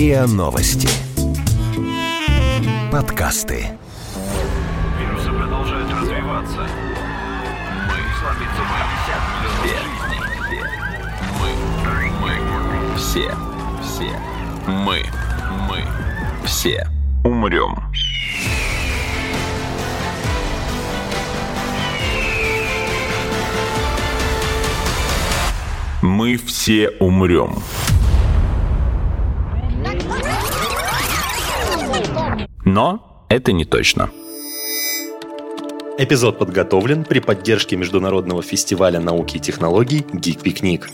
РИА Новости. Подкасты. Вирусы продолжают развиваться. Мы Мы, мы, все, все, мы, мы, все умрем. Мы все умрем. Но это не точно. Эпизод подготовлен при поддержке Международного фестиваля науки и технологий «Гик Пикник».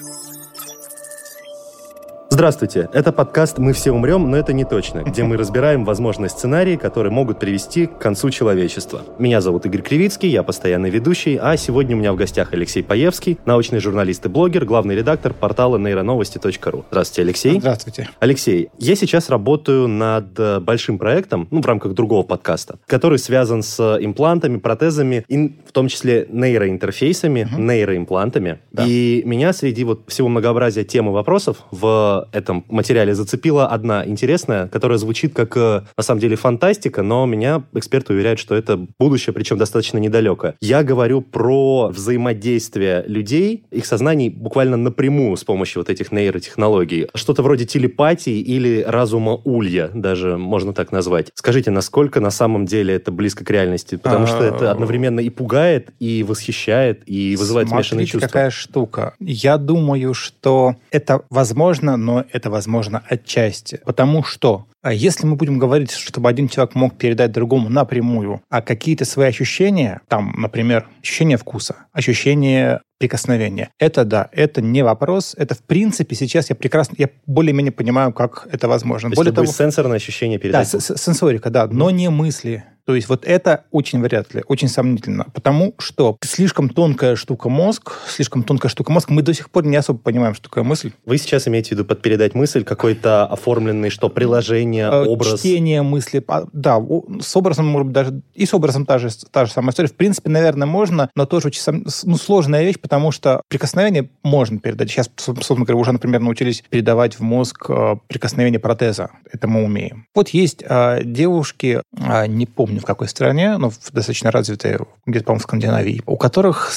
Здравствуйте, это подкаст «Мы все умрем, но это не точно», где мы разбираем возможные сценарии, которые могут привести к концу человечества. Меня зовут Игорь Кривицкий, я постоянный ведущий, а сегодня у меня в гостях Алексей Паевский, научный журналист и блогер, главный редактор портала нейроновости.ру. Здравствуйте, Алексей. Здравствуйте. Алексей, я сейчас работаю над э, большим проектом, ну, в рамках другого подкаста, который связан с имплантами, протезами, и в том числе нейроинтерфейсами, угу. нейроимплантами. Да. И меня среди вот всего многообразия тем и вопросов в этом материале зацепила одна интересная, которая звучит как, э, на самом деле, фантастика, но меня эксперты уверяют, что это будущее, причем достаточно недалекое. Я говорю про взаимодействие людей, их сознаний буквально напрямую с помощью вот этих нейротехнологий. Что-то вроде телепатии или разума улья, даже можно так назвать. Скажите, насколько на самом деле это близко к реальности? Потому что это а, одновременно и пугает, и восхищает, и вызывает смешанные чувства. какая штука. Я думаю, что это возможно, но это возможно отчасти. Потому что а если мы будем говорить, чтобы один человек мог передать другому напрямую, а какие-то свои ощущения, там, например, ощущение вкуса, ощущение прикосновения. Это да, это не вопрос. Это в принципе сейчас я прекрасно, я более-менее понимаю, как это возможно. То Более есть того, сенсорное ощущение передать. Да, сенсорика, да, но не мысли. То есть вот это очень вряд ли, очень сомнительно, потому что слишком тонкая штука мозг, слишком тонкая штука мозг, мы до сих пор не особо понимаем, что такое мысль. Вы сейчас имеете в виду под передать мысль какой-то оформленный, что приложение, э, образ? Чтение мысли, да, с образом, может быть, даже и с образом та же, та же самая история. В принципе, наверное, можно, но тоже очень ну, сложная вещь, потому что прикосновение можно передать. Сейчас, собственно говоря, уже, например, научились передавать в мозг э, прикосновение протеза. Это мы умеем. Вот есть э, девушки, э, не помню, помню в какой стране, но достаточно развитые, где-то, по-моему, в Скандинавии, у которых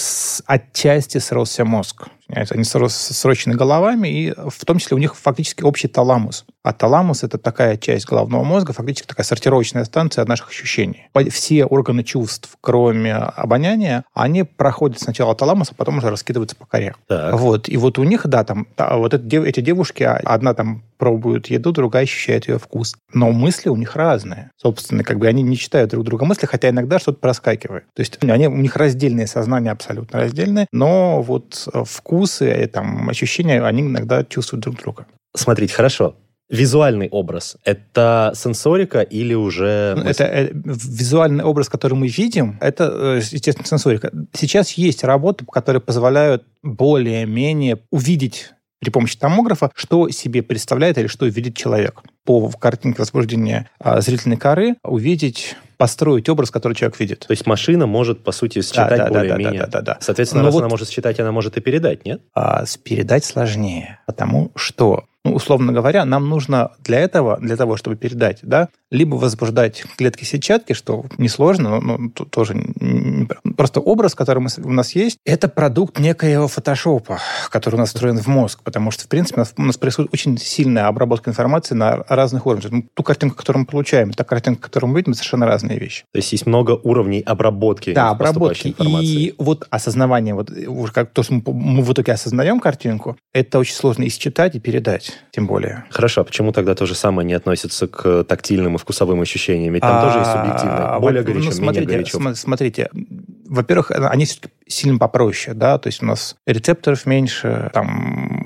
отчасти сросся мозг. Они срочены головами, и в том числе у них фактически общий таламус. А таламус — это такая часть головного мозга, фактически такая сортировочная станция наших ощущений. Все органы чувств, кроме обоняния, они проходят сначала таламус, а потом уже раскидываются по коре. Так. Вот. И вот у них, да, там, вот эти девушки, одна там пробует еду, другая ощущает ее вкус. Но мысли у них разные. Собственно, как бы они не читают друг друга мысли, хотя иногда что-то проскакивает. То есть они, у них раздельные сознания, абсолютно раздельные, но вот вкусы, и, там, ощущения, они иногда чувствуют друг друга. Смотрите, хорошо. Визуальный образ – это сенсорика или уже... Ну, это э, визуальный образ, который мы видим, это, э, естественно, сенсорика. Сейчас есть работы, которые позволяют более-менее увидеть при помощи томографа, что себе представляет или что видит человек. По картинке возбуждения а, зрительной коры увидеть построить образ, который человек видит. То есть машина может, по сути, считать да, да, более-менее. Да, да, да, да, да. Соответственно, Но раз вот, она может считать, она может и передать, нет? А, передать сложнее, потому что ну, условно говоря, нам нужно для этого, для того, чтобы передать, да, либо возбуждать клетки сетчатки, что несложно, но, но тоже не, просто образ, который мы, у нас есть, это продукт некоего фотошопа, который у нас встроен в мозг, потому что, в принципе, у нас, у нас происходит очень сильная обработка информации на разных уровнях. Ну, ту картинку, которую мы получаем, та картинка, которую мы видим, совершенно разные вещи. То есть есть много уровней обработки Да, обработки. И вот осознавание, вот уже как то, что мы, мы в итоге осознаем картинку, это очень сложно и считать, и передать тем более. Хорошо, а почему тогда то же самое не относится к тактильным и вкусовым ощущениям? Ведь там а, тоже есть субъективное. Более горячо, ну, смотрите, менее горячо. Смотрите, во-первых, они сильно попроще, да, то есть у нас рецепторов меньше, там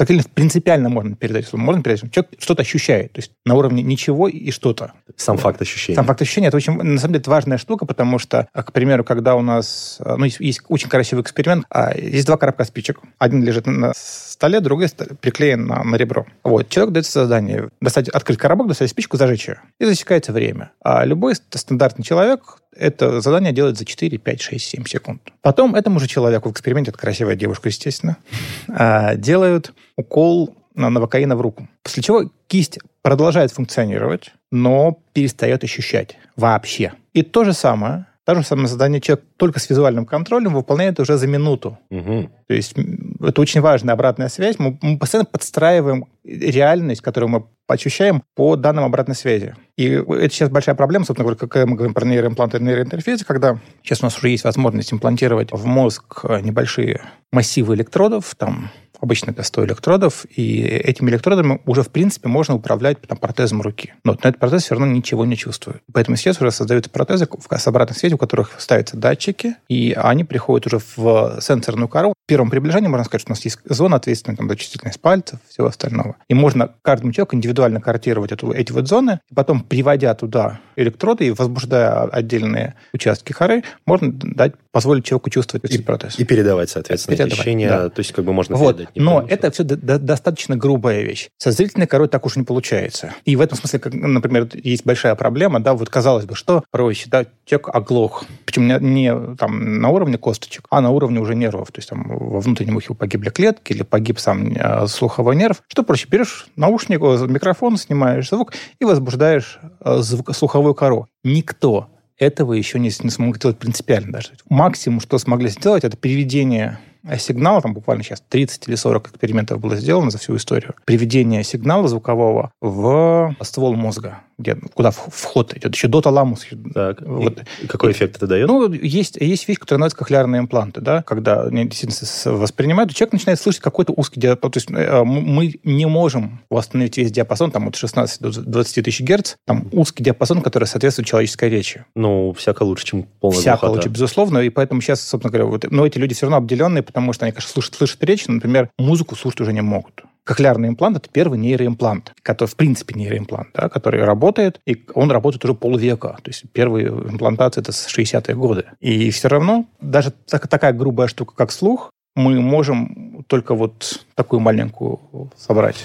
тактильно принципиально можно передать, можно передать, человек что-то ощущает, то есть на уровне ничего и что-то. Сам факт ощущения. Сам факт ощущения, это очень, на самом деле, это важная штука, потому что, к примеру, когда у нас, ну, есть, есть очень красивый эксперимент, а, есть два коробка спичек, один лежит на столе, другой приклеен на, на ребро. Вот, человек дает задание достать, открыть коробок, достать спичку, зажечь ее, и засекается время. А любой стандартный человек это задание делает за 4, 5, 6, 7 секунд. Потом этому же человеку в эксперименте, это красивая девушка, естественно, а, делают укол новокаина в руку. После чего кисть продолжает функционировать, но перестает ощущать вообще. И то же самое то же самое задание человек только с визуальным контролем выполняет уже за минуту. Угу. То есть это очень важная обратная связь. Мы, мы постоянно подстраиваем реальность, которую мы ощущаем по данным обратной связи. И это сейчас большая проблема, собственно говоря, когда мы говорим про нейроимпланты и нейроинтерфейсы, когда сейчас у нас уже есть возможность имплантировать в мозг небольшие массивы электродов, там Обычно это 100 электродов, и этими электродами уже, в принципе, можно управлять там, протезом руки. Но на этот протез все равно ничего не чувствует. Поэтому сейчас уже создаются протезы с обратной связью, у которых ставятся датчики, и они приходят уже в сенсорную кору. В первом приближении можно сказать, что у нас есть зона ответственная там, за чувствительность пальцев, всего остального. И можно каждому человеку индивидуально картировать эту, эти вот зоны, и потом, приводя туда электроды и возбуждая отдельные участки коры, можно дать, позволить человеку чувствовать этот протез. И передавать, соответственно, передавать, ощущения. Да. То есть как бы можно вот. передать но это все до- достаточно грубая вещь. Со зрительной корой так уж не получается. И в этом смысле, как, например, есть большая проблема, да, вот казалось бы, что проще, да, человек оглох. Причем не, не там на уровне косточек, а на уровне уже нервов. То есть там во внутреннем ухе погибли клетки или погиб сам э, слуховой нерв. Что проще? Берешь наушник, микрофон, снимаешь звук и возбуждаешь э, звук, слуховую кору. Никто этого еще не, не смог сделать принципиально даже. Максимум, что смогли сделать, это переведение сигнала, там буквально сейчас 30 или 40 экспериментов было сделано за всю историю, приведение сигнала звукового в ствол мозга где, куда вход идет, еще до таламуса. Так, вот. и какой эффект это дает? Ну, есть, есть вещь, которая называется кохлеарные импланты, да, когда они действительно воспринимают, человек начинает слышать какой-то узкий диапазон. То есть э, мы не можем восстановить весь диапазон, там, от 16 до 20 тысяч герц, там узкий диапазон, который соответствует человеческой речи. Ну, всяко лучше, чем полная Всяко глухота. лучше, безусловно, и поэтому сейчас, собственно говоря, вот, но эти люди все равно обделенные, потому что они, конечно, слышат, слышат речь, но, например, музыку слушать уже не могут. Кохлеарный имплант – это первый нейроимплант, который, в принципе, нейроимплант, да, который работает, и он работает уже полвека. То есть первые имплантации – это с 60-е годы. И все равно даже так, такая грубая штука, как слух, мы можем только вот такую маленькую собрать.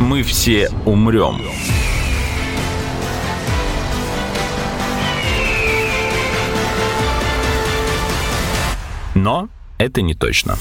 Мы все умрем. Но это не точно.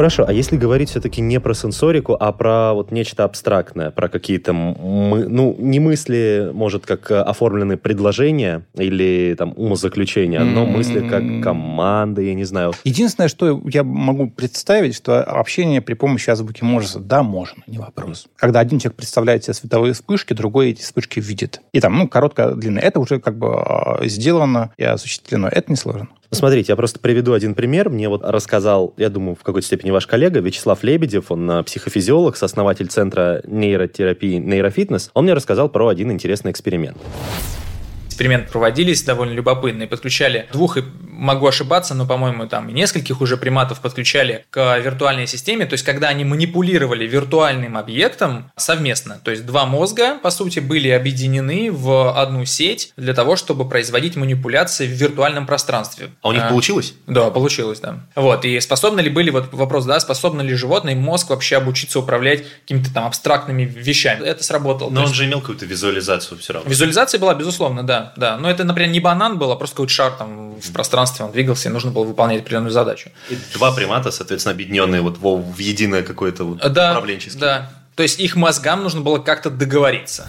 Хорошо, а если говорить все-таки не про сенсорику, а про вот нечто абстрактное, про какие-то, мы, ну, не мысли, может, как оформленные предложения или там умозаключения, но мысли как команды, я не знаю. Единственное, что я могу представить, что общение при помощи азбуки Морзе, да, можно, не вопрос. Когда один человек представляет себе световые вспышки, другой эти вспышки видит. И там, ну, короткая, длинная. Это уже как бы а, сделано и осуществлено. Это несложно. Смотрите, я просто приведу один пример. Мне вот рассказал, я думаю, в какой-то степени ваш коллега Вячеслав Лебедев, он э, психофизиолог, сооснователь Центра нейротерапии «Нейрофитнес». Он мне рассказал про один интересный эксперимент эксперименты проводились довольно любопытные. Подключали двух, могу ошибаться, но, по-моему, там нескольких уже приматов подключали к виртуальной системе. То есть, когда они манипулировали виртуальным объектом совместно. То есть, два мозга, по сути, были объединены в одну сеть для того, чтобы производить манипуляции в виртуальном пространстве. А у них а, получилось? Да, получилось, да. Вот, и способны ли были, вот вопрос, да, способны ли животные мозг вообще обучиться управлять какими-то там абстрактными вещами? Это сработало. Но он есть... же имел какую-то визуализацию все равно. Визуализация была, безусловно, да да, Но это, например, не банан был, а просто какой-то шар там в пространстве, он двигался, и нужно было выполнять определенную задачу. И два примата, соответственно, объединенные вот в единое какое-то вот да, управленческое. Да, то есть их мозгам нужно было как-то договориться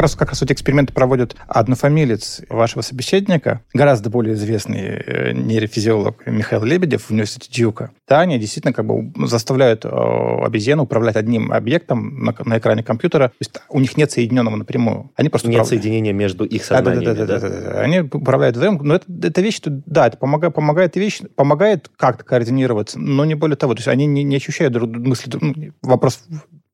раз, как раз эти эксперименты проводят однофамилец вашего собеседника, гораздо более известный э, нейрофизиолог Михаил Лебедев в университете Дьюка. Да, они действительно как бы заставляют э, обезьяну управлять одним объектом на, на экране компьютера. То есть у них нет соединенного напрямую. Они просто нет управляют. соединения между их сознаниями. Да, да, да, да, да, да, да. Они управляют вдвоем. Но это, это вещь, да, это помогает, помогает вещь, помогает как-то координироваться, но не более того. То есть они не, не ощущают друг мысли. Ну, вопрос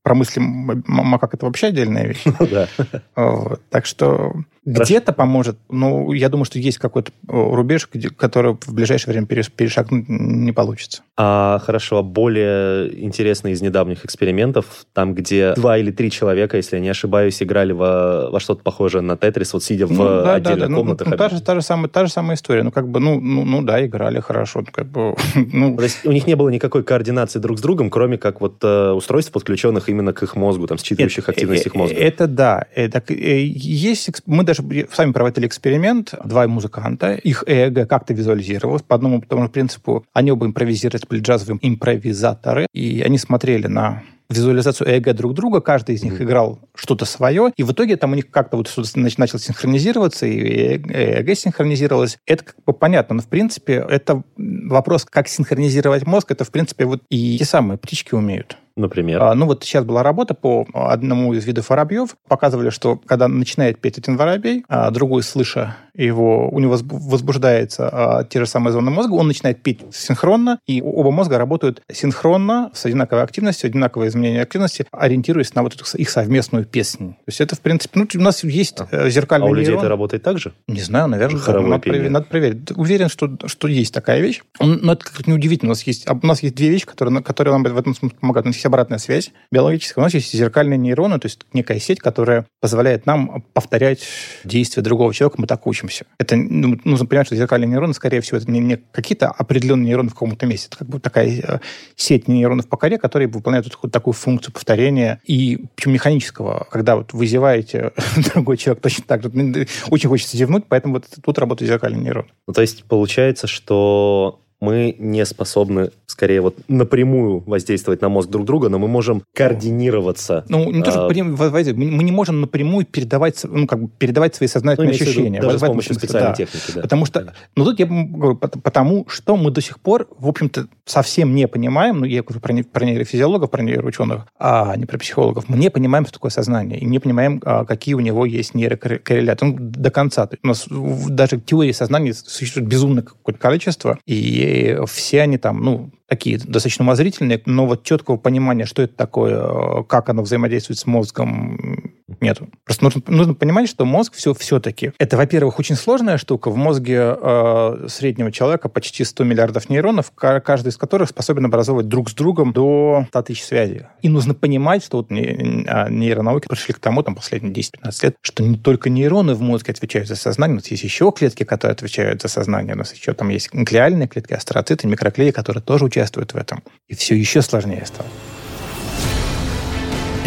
про мысли макак это вообще отдельная вещь. Ну да. Вот. Так что где-то поможет, но я думаю, что есть какой-то э, рубеж, который в ближайшее время перешагнуть не получится. А хорошо, более интересно из недавних экспериментов, там, где два или три человека, если я не ошибаюсь, играли во, во что-то похожее на Тетрис, вот сидя ну, в да, отдельных да, да. комнатах. Ну, ну, та, же, та, же самая, та же самая история. Ну, как бы, ну, ну, ну да, играли хорошо. Ну, как бы, ну... То есть у них не было никакой координации друг с другом, кроме как вот э, устройств, подключенных именно к их мозгу, там, считывающих активность их мозга. Это да. Это, э, есть, мы даже даже сами проводили эксперимент, два музыканта, их ЭЭГ как-то визуализировалось по одному тому же принципу. Они оба импровизировали, были джазовые импровизаторы, и они смотрели на визуализацию ЭЭГ друг друга, каждый из них mm-hmm. играл что-то свое, и в итоге там у них как-то вот начало синхронизироваться, и ЭЭГ синхронизировалось. Это как бы понятно, но в принципе это вопрос, как синхронизировать мозг, это в принципе вот и те самые птички умеют. Например? А, ну вот сейчас была работа по одному из видов воробьев. Показывали, что когда начинает петь один воробей, а другой, слыша его, у него возбуждается а, те же самые зоны мозга, он начинает петь синхронно, и оба мозга работают синхронно, с одинаковой активностью, одинаковое изменение активности, ориентируясь на вот эту их совместную песню. То есть это, в принципе, ну, у нас есть а. зеркальный А у людей нейрон. это работает так же? Не знаю, наверное, да. надо, проверить, надо проверить. Уверен, что, что есть такая вещь. Но это как-то неудивительно. У нас есть, у нас есть две вещи, которые, которые нам в этом смысле помогают. У нас есть обратная связь биологическая. У нас есть зеркальные нейроны, то есть некая сеть, которая позволяет нам повторять действия другого человека. Мы так учимся. Это ну, нужно понимать, что зеркальные нейроны, скорее всего, это не, не какие-то определенные нейроны в каком-то месте. Это как бы такая э, сеть нейронов по коре, которые выполняют вот такую функцию повторения и причем механического. Когда вот вызываете другой человек точно так же, ну, очень хочется зевнуть, поэтому вот тут работает зеркальный нейрон. Ну, то есть получается, что мы не способны, скорее, вот напрямую воздействовать на мозг друг друга, но мы можем координироваться. Ну, не то, что а, мы не можем напрямую передавать, ну, как бы передавать свои сознательные ну, ощущения. Даже с помощью смысле, специальной да. техники, да. Потому что, ну, тут я говорю, потому что мы до сих пор, в общем-то, совсем не понимаем, ну, я говорю про, про нейрофизиологов, про нейроученых, а не про психологов, мы не понимаем, что такое сознание, и не понимаем, а, какие у него есть нейрокорреляты. Ну, до конца. У нас даже теории сознания существует безумное какое-то количество, и все они там, ну, такие достаточно умозрительные, но вот четкого понимания, что это такое, как оно взаимодействует с мозгом, нету. Просто нужно, нужно понимать, что мозг все, все-таки... Это, во-первых, очень сложная штука. В мозге э, среднего человека почти 100 миллиардов нейронов, каждый из которых способен образовывать друг с другом до 100 тысяч связей. И нужно понимать, что вот а, нейронауки пришли к тому, там, последние 10-15 лет, что не только нейроны в мозге отвечают за сознание, нас есть еще клетки, которые отвечают за сознание, у нас еще там есть глиальные клетки, астроциты, микроклеи, которые тоже участвуют в этом. И все еще сложнее стало.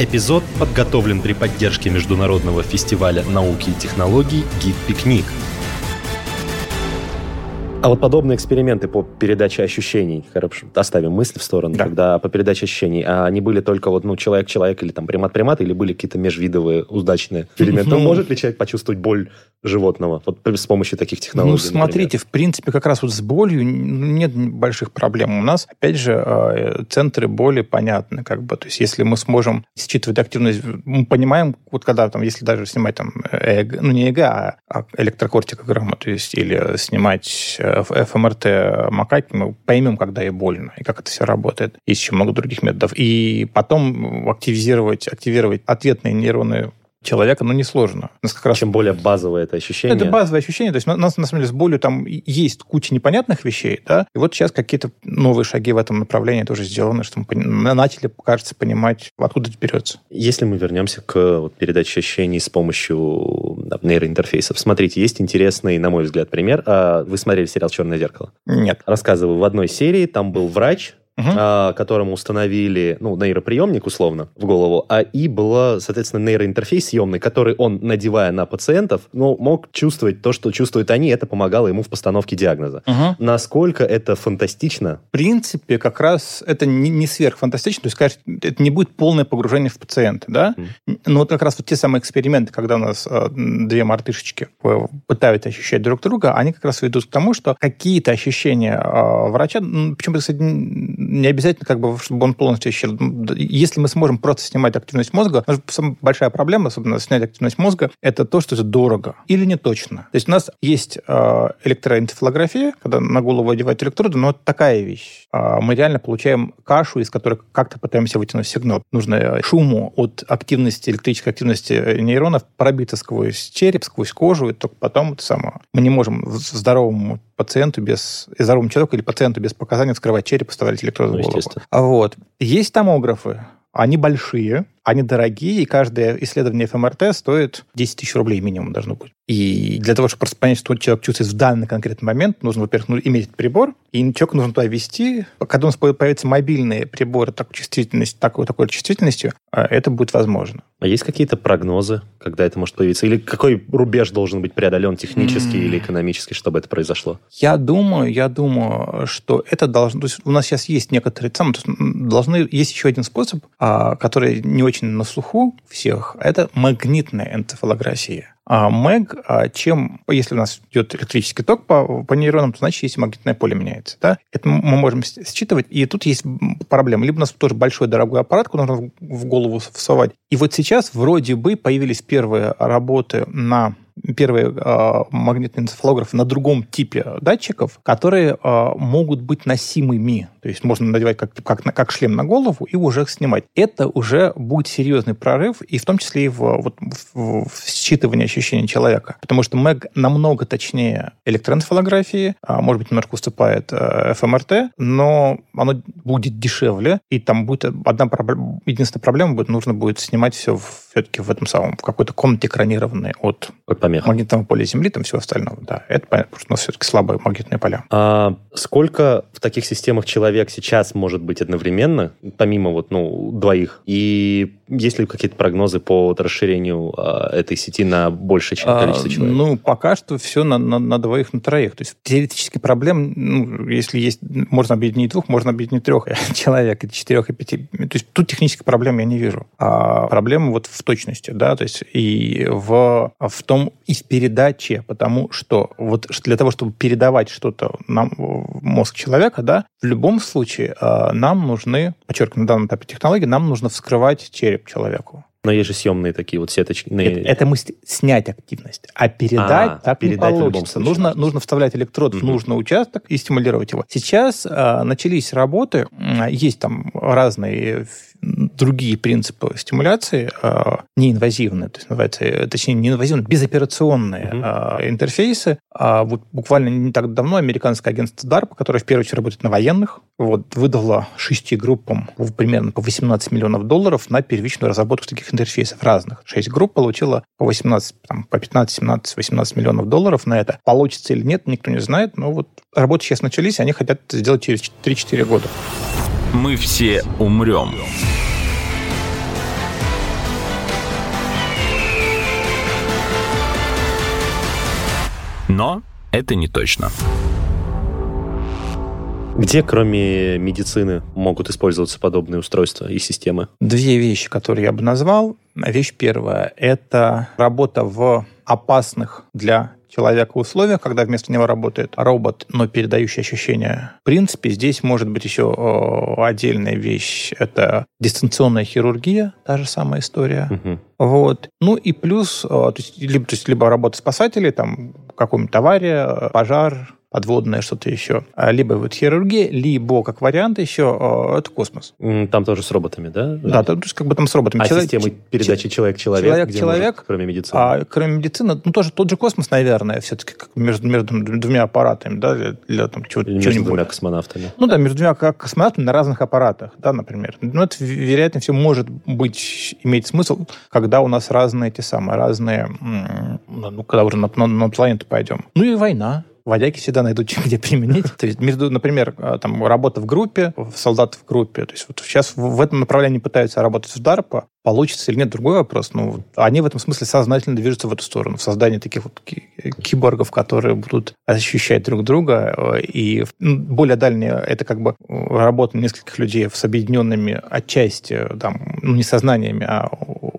Эпизод подготовлен при поддержке Международного фестиваля науки и технологий «Гид-пикник», а вот подобные эксперименты по передаче ощущений, хорошо, оставим мысли в сторону, да. когда по передаче ощущений, а они были только вот, ну, человек-человек или там примат-примат, или были какие-то межвидовые удачные эксперименты? Ну, может ли человек почувствовать боль животного вот с помощью таких технологий? Ну, смотрите, например? в принципе, как раз вот с болью нет больших проблем. У нас, опять же, э, центры боли понятны, как бы, то есть если мы сможем считывать активность, мы понимаем, вот когда там, если даже снимать там, ЭГ, ну, не ЭГ, а, а электрокортикограмму, то есть или снимать э, ФМРТ макаки, мы поймем, когда ей больно, и как это все работает. Есть еще много других методов. И потом активизировать, активировать ответные нейроны человека, ну, несложно. У нас как раз... Чем более базовое это ощущение. Это базовое ощущение. То есть у нас, на самом деле, с болью там есть куча непонятных вещей, да, и вот сейчас какие-то новые шаги в этом направлении тоже сделаны, что мы начали, кажется, понимать, откуда это берется. Если мы вернемся к вот, передаче ощущений с помощью нейроинтерфейсов. Смотрите, есть интересный, на мой взгляд, пример. А, вы смотрели сериал «Черное зеркало»? Нет. Рассказываю, в одной серии там был врач, угу. а, которому установили, ну, нейроприемник, условно, в голову, а и был, соответственно, нейроинтерфейс съемный, который он, надевая на пациентов, ну, мог чувствовать то, что чувствуют они, это помогало ему в постановке диагноза. Угу. Насколько это фантастично? В принципе, как раз это не, не сверхфантастично, то есть, конечно, это не будет полное погружение в пациента, да? Угу. Но вот как раз вот те самые эксперименты, когда у нас э, две мартышечки пытаются ощущать друг друга, они как раз ведут к тому, что какие-то ощущения э, врача, ну, причем, кстати, не обязательно, как бы, чтобы он полностью исчез. Если мы сможем просто снимать активность мозга, самая большая проблема, особенно снять активность мозга, это то, что это дорого или не точно. То есть у нас есть э, электроэнцефалография, когда на голову одевают электроды, но это такая вещь. Э, мы реально получаем кашу, из которой как-то пытаемся вытянуть сигнал. Нужно шуму от активности, электрической активности нейронов пробиться сквозь череп, сквозь кожу, и только потом это самое. Мы не можем здоровому пациенту без, здоровому человеку или пациенту без показаний вскрывать череп и вставлять электроды ну, в голову. А вот. Есть томографы, они большие, Они дорогие, и каждое исследование ФМРТ стоит 10 тысяч рублей минимум должно быть. И для того, чтобы просто понять, что человек чувствует в данный конкретный момент, нужно, во-первых, ну, иметь прибор, и человеку нужно туда ввести. Когда у нас появятся мобильные приборы такой чувствительности, такой, такой чувствительностью, а, это будет возможно. А есть какие-то прогнозы, когда это может появиться? Или какой рубеж должен быть преодолен технически mm. или экономически, чтобы это произошло? Я думаю, я думаю, что это должно... То есть у нас сейчас есть некоторые... Там, должны... Есть еще один способ, а, который не очень на слуху всех. Это магнитная энцефалография. А МЭГ, а чем, если у нас идет электрический ток по, по нейронам, то значит, если магнитное поле меняется. Да? Это мы можем считывать. И тут есть проблема. Либо у нас тоже большой дорогой аппарат, куда нужно в голову всовать. И вот сейчас вроде бы появились первые работы на первые э, магнитные энцефалографы на другом типе датчиков, которые э, могут быть носимыми. То есть можно надевать как, как, как шлем на голову и уже снимать. Это уже будет серьезный прорыв, и в том числе и в, вот, в, в считывании ощущений человека. Потому что МЭГ намного точнее электроэнцефалографии, э, может быть, немножко уступает э, ФМРТ, но оно будет дешевле, и там будет одна проблема, единственная проблема будет, нужно будет снимать все все-таки в этом самом, в какой-то комнате экранированной от помех. магнитного поля Земли, там всего остального. Да, это понятно, потому что у нас все-таки слабые магнитные поля. А сколько в таких системах человек сейчас может быть одновременно, помимо вот, ну, двоих? И есть ли какие-то прогнозы по расширению а, этой сети на большее а, количество человек? Ну, пока что все на, на, на двоих, на троих. То есть теоретически проблем, ну, если есть, можно объединить двух, можно объединить трех человек, и четырех, и пяти. То есть тут технических проблем я не вижу. А проблема вот в точности, да, то есть и в, в том, и в передаче, потому что вот для того, чтобы передавать что-то нам в мозг человека, да, в любом случае э, нам нужны, подчеркиваю, на данном этапе технологии, нам нужно вскрывать череп человеку. Но есть же съемные такие вот сеточные. Это, это мы снять активность. А передать а, так передать не получится. Нужно, нужно вставлять электрод угу. в нужный участок и стимулировать его. Сейчас а, начались работы, есть там разные другие принципы стимуляции, а, неинвазивные, то есть называется, точнее, неинвазивные, безоперационные а, интерфейсы. А вот буквально не так давно американское агентство DARPA, которое в первую очередь работает на военных, вот, выдало шести группам примерно по 18 миллионов долларов на первичную разработку таких интерфейсов разных. Шесть групп получила по 18, там, по 15, 17, 18 миллионов долларов на это. Получится или нет, никто не знает, но вот работы сейчас начались, они хотят сделать через 3-4 года. Мы все умрем. Но это не точно. Где, кроме медицины, могут использоваться подобные устройства и системы? Две вещи, которые я бы назвал. Вещь первая – это работа в опасных для человека условиях, когда вместо него работает робот, но передающий ощущения. В принципе, здесь может быть еще отдельная вещь. Это дистанционная хирургия, та же самая история. Угу. Вот. Ну и плюс, то есть, либо, то есть, либо работа спасателей, там, какой-нибудь авария, пожар, подводное что-то еще. А либо вот хирургия, либо, как вариант еще, а, это космос. Там тоже с роботами, да? Да, есть как бы там с роботами. А человек, системы передачи человек-человек? Человек-человек. Кроме медицины? А кроме медицины, ну тоже тот же космос, наверное, все-таки как между, между двумя аппаратами, да, для, для там. Или между двумя космонавтами. Ну да, между двумя космонавтами на разных аппаратах, да, например. Ну это, вероятно, все может быть, иметь смысл, когда у нас разные эти самые, разные, ну, когда уже на, на, на планету пойдем. Ну и война водяки всегда найдут, где применить. То есть, между, например, а, там, работа в группе, солдат в группе. То есть, вот сейчас в этом направлении пытаются работать в DARPA. Получится или нет, другой вопрос. Но они в этом смысле сознательно движутся в эту сторону, в создании таких вот киборгов, которые будут ощущать друг друга. Э, и более дальние это как бы работа нескольких людей с объединенными отчасти, там, ну, не сознаниями, а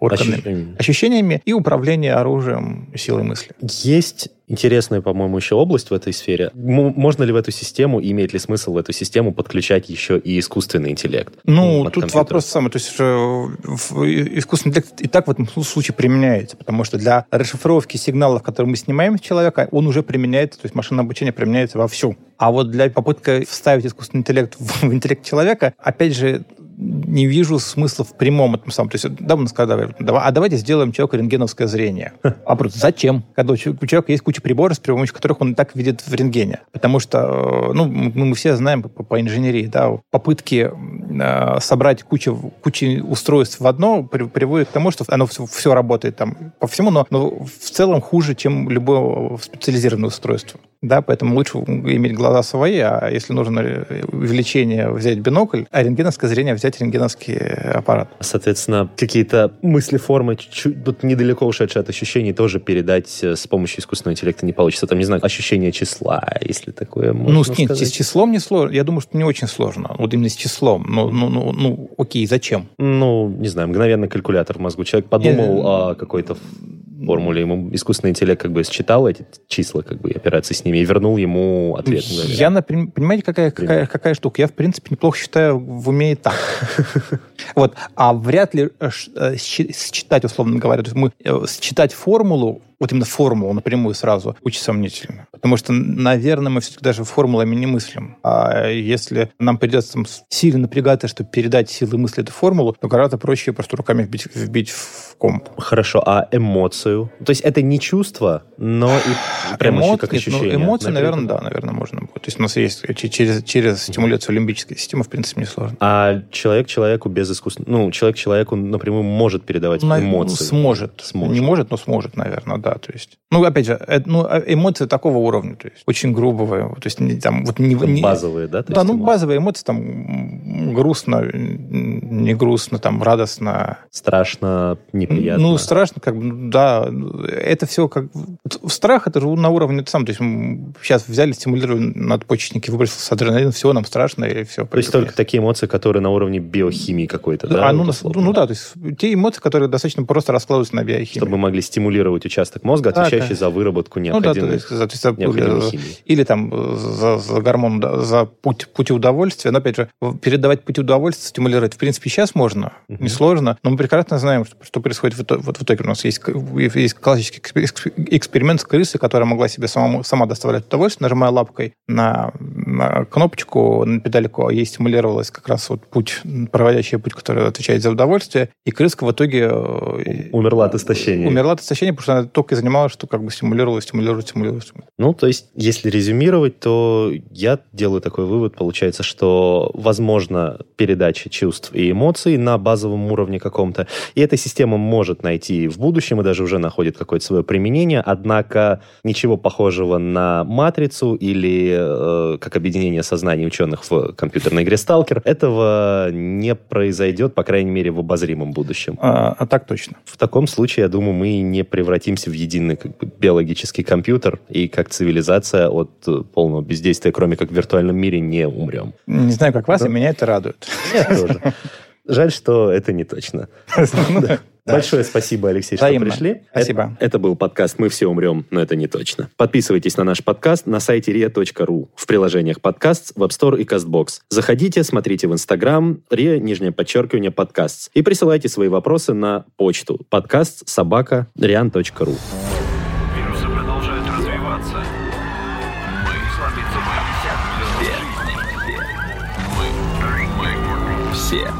органами, ощущениями. ощущениями и управление оружием силой мысли. Есть интересная, по-моему, еще область в этой сфере. Можно ли в эту систему, имеет ли смысл в эту систему подключать еще и искусственный интеллект? Ну, тут компьютера? вопрос самый. То есть э, искусственный интеллект и так в этом случае применяется, потому что для расшифровки сигналов, которые мы снимаем с человека, он уже применяется, то есть машинное обучение применяется вовсю. А вот для попытки вставить искусственный интеллект в интеллект человека, опять же, не вижу смысла в прямом этом самом. То есть, да, мы сказали, а давайте сделаем человеку рентгеновское зрение. А просто зачем? Когда у человека есть куча приборов, с помощью которых он и так видит в рентгене. Потому что, э, ну, мы все знаем по, по инженерии, да, попытки э, собрать кучу, кучу устройств в одно приводит к тому, что оно все, все работает там по всему, но, но в целом хуже, чем любое специализированное устройство. Да, поэтому лучше иметь глаза свои, а если нужно увеличение, взять бинокль, а рентгеновское зрение взять рентгеновский аппарат. Соответственно, какие-то мысли, формы, чуть-чуть тут недалеко ушедшие от ощущений тоже передать э, с помощью искусственного интеллекта не получится. Там, не знаю, ощущение числа, если такое можно Ну, с, нет, с числом не сложно. Я думаю, что не очень сложно. Вот именно с числом. Ну, ну, ну, ну окей, зачем? Ну, не знаю, мгновенно калькулятор в мозгу. Человек подумал я... о какой-то формуле, ему искусственный интеллект как бы считал эти числа, как бы операции с ними, и вернул ему ответ. Я, например, понимаете, какая, какая, какая штука? Я, в принципе, неплохо считаю в уме и так. Вот. А вряд ли э, э, считать, условно говоря, то есть мы э, считать формулу вот именно формулу напрямую сразу, очень сомнительно. Потому что, наверное, мы все-таки даже формулами не мыслим. А если нам придется там, сильно напрягаться, чтобы передать силы мысли эту формулу, то гораздо проще просто руками вбить, вбить в комп. Хорошо, а эмоцию? То есть это не чувство, но и прям Эмо... как ощущение? Ну, эмоции, наверное, да, наверное, можно будет. То есть у нас есть через, через стимуляцию лимбической системы, в принципе, не сложно. А человек человеку без искусства... Ну, человек человеку напрямую может передавать эмоции? Сможет. сможет. Не может, но сможет, наверное, да да, то есть. Ну, опять же, э, ну, а эмоции такого уровня, то есть очень грубого, то есть не, там вот не, не базовые, да? да, ну эмоции? базовые эмоции там грустно, не грустно, там радостно, страшно, неприятно. Ну страшно, как бы, да, это все как страх, это же на уровне сам, то есть сейчас взяли, стимулировали надпочечники, выбросился адреналин, все, нам страшно и все. То есть только такие эмоции, которые на уровне биохимии какой-то, да? А, ну, ну да, то есть те эмоции, которые достаточно просто раскладываются на биохимию. Чтобы могли стимулировать участок участок мозга, отвечающий да, за выработку необходимых, ну, да, то есть, за, необходимой химии. Или там за, за гормон, за путь, пути удовольствия. Но, опять же, передавать пути удовольствия, стимулировать, в принципе, сейчас можно, угу. несложно, но мы прекрасно знаем, что, что происходит в, вот в итоге. У нас есть, есть классический эксперимент с крысой, которая могла себе самому, сама доставлять удовольствие, нажимая лапкой на, на кнопочку, на педальку, ей стимулировалась как раз вот путь, проводящий путь, который отвечает за удовольствие, и крыска в итоге... Э, умерла от истощения. Умерла от истощения, потому что она только и занималась, что как бы стимулировала, стимулировала, стимулировала. Ну, то есть, если резюмировать, то я делаю такой вывод, получается, что возможно передача чувств и эмоций на базовом уровне каком-то, и эта система может найти в будущем и даже уже находит какое-то свое применение, однако ничего похожего на матрицу или э, как объединение сознаний ученых в компьютерной игре Сталкер, этого не произойдет, по крайней мере, в обозримом будущем. А, а так точно. В таком случае, я думаю, мы не превратимся в единый как бы, биологический компьютер и как цивилизация от э, полного бездействия, кроме как в виртуальном мире, не умрем. Не знаю, как вас, Но... и меня это радует. Меня тоже. Жаль, что это не точно. Большое спасибо, Алексей, что пришли. Спасибо. Это, был подкаст «Мы все умрем, но это не точно». Подписывайтесь на наш подкаст на сайте ria.ru, в приложениях подкаст, в App Store и CastBox. Заходите, смотрите в Instagram, ria, нижнее подчеркивание, подкаст. И присылайте свои вопросы на почту подкаст собака rian.ru. Вирусы продолжают развиваться. Мы все, все,